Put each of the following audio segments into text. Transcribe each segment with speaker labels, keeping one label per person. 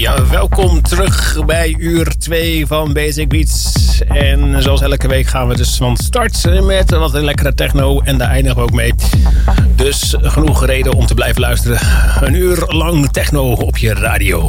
Speaker 1: Ja, welkom terug bij uur 2 van Basic Beats. En zoals elke week gaan we dus van start met wat lekkere techno. En daar eindigen we ook mee. Dus genoeg reden om te blijven luisteren. Een uur lang techno op je radio.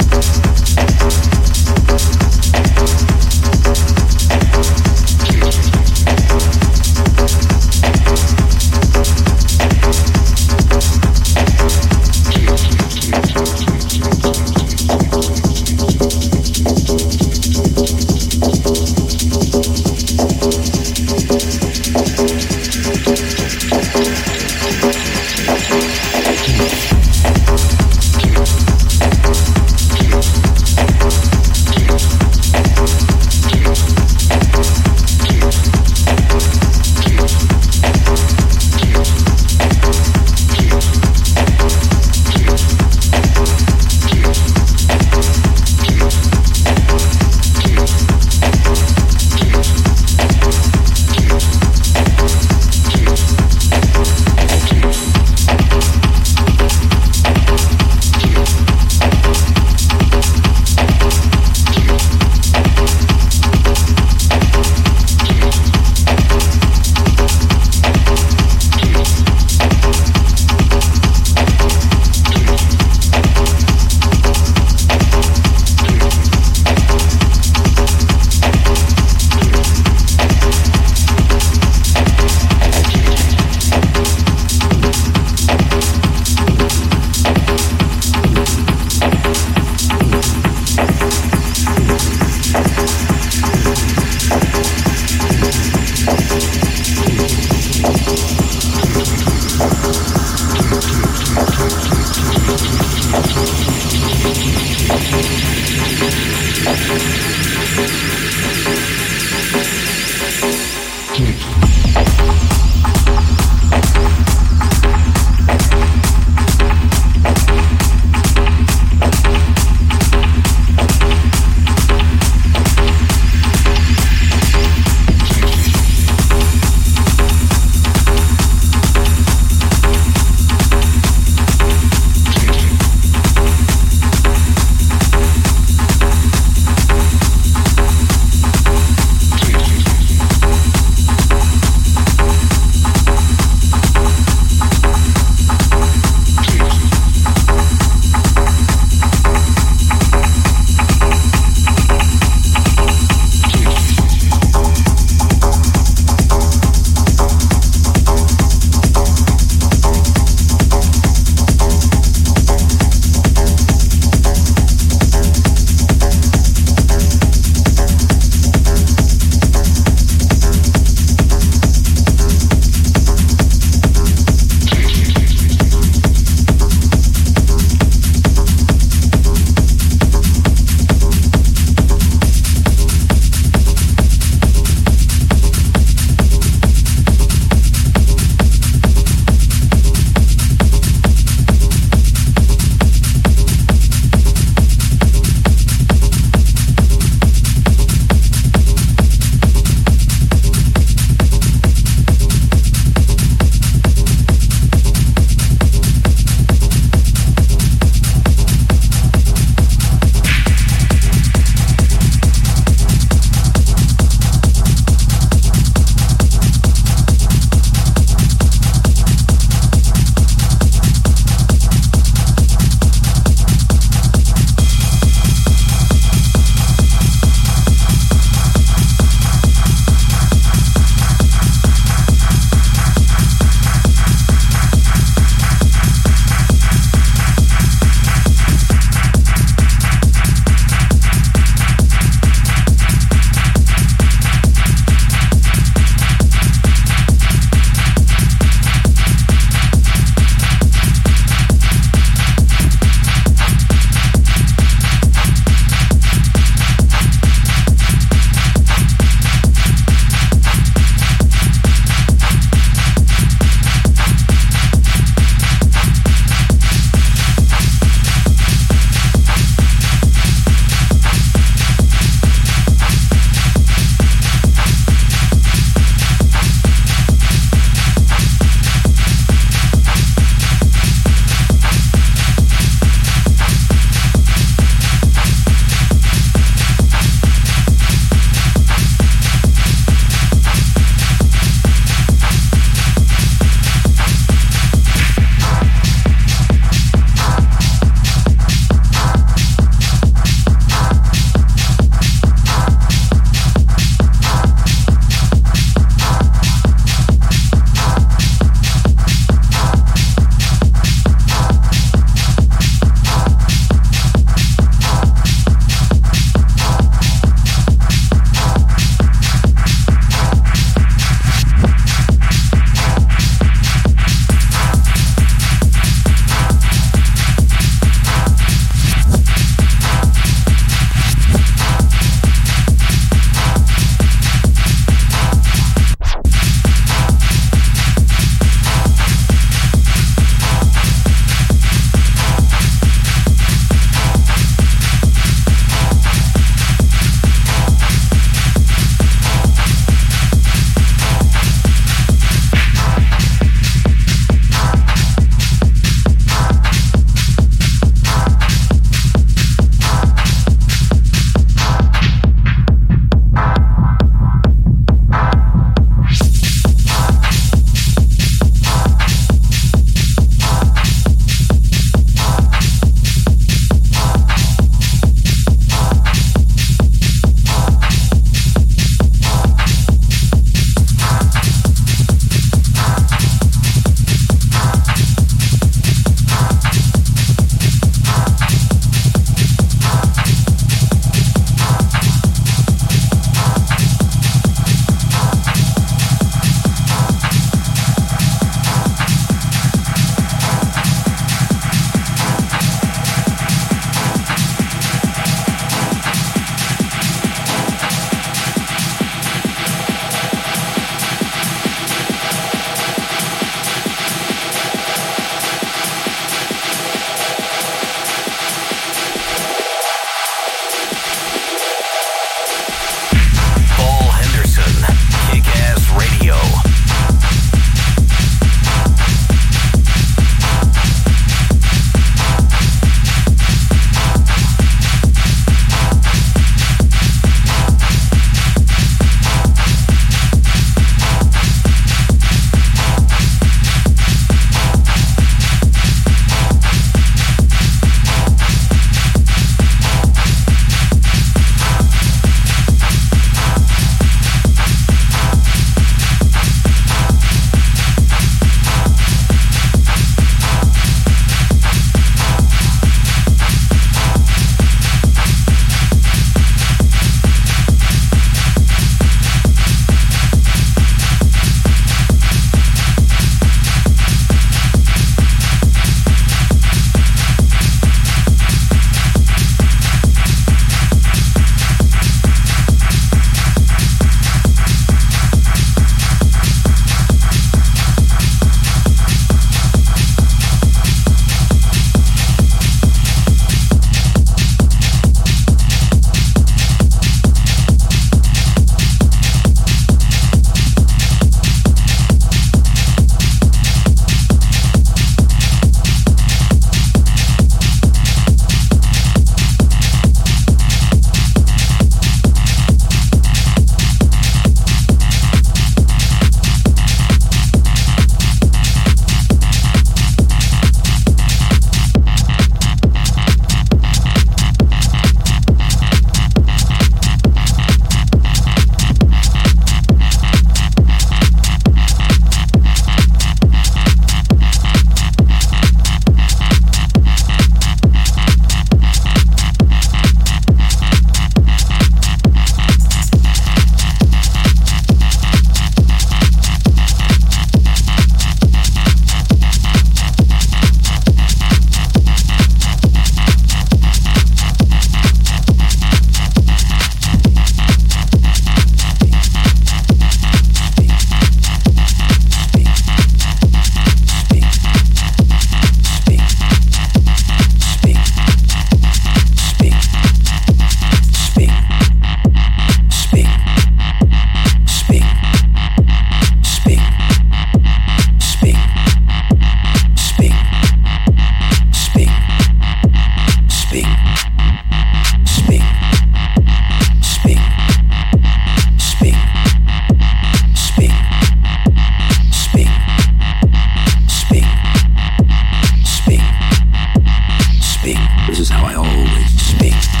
Speaker 1: speak. This is how I always speak.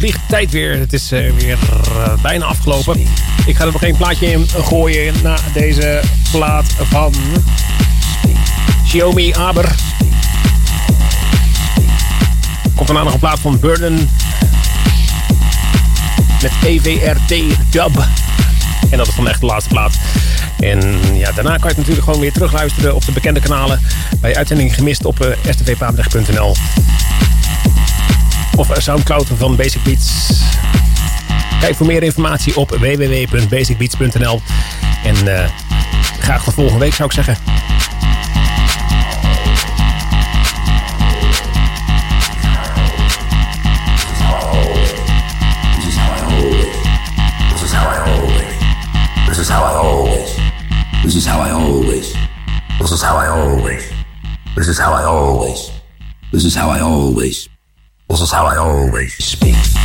Speaker 1: Vliegt tijd weer. Het is uh, weer uh, bijna afgelopen. Ik ga er nog één plaatje in gooien na deze plaat van Xiaomi Aber. Komt daarna nog een plaat van Burden met EVRT Dub. En dat is dan echt de laatste plaat. En ja, daarna kan je het natuurlijk gewoon weer terugluisteren op de bekende kanalen. Bij uitzending gemist op uh, of Soundcloud van Basic Beats. Kijk voor meer informatie op www.basicbeats.nl. En uh, graag tot volgende week zou ik zeggen.
Speaker 2: This is how I always. This is how I always. This is how I always. This is how I always. This is how I always. This is how I always speak. Speak.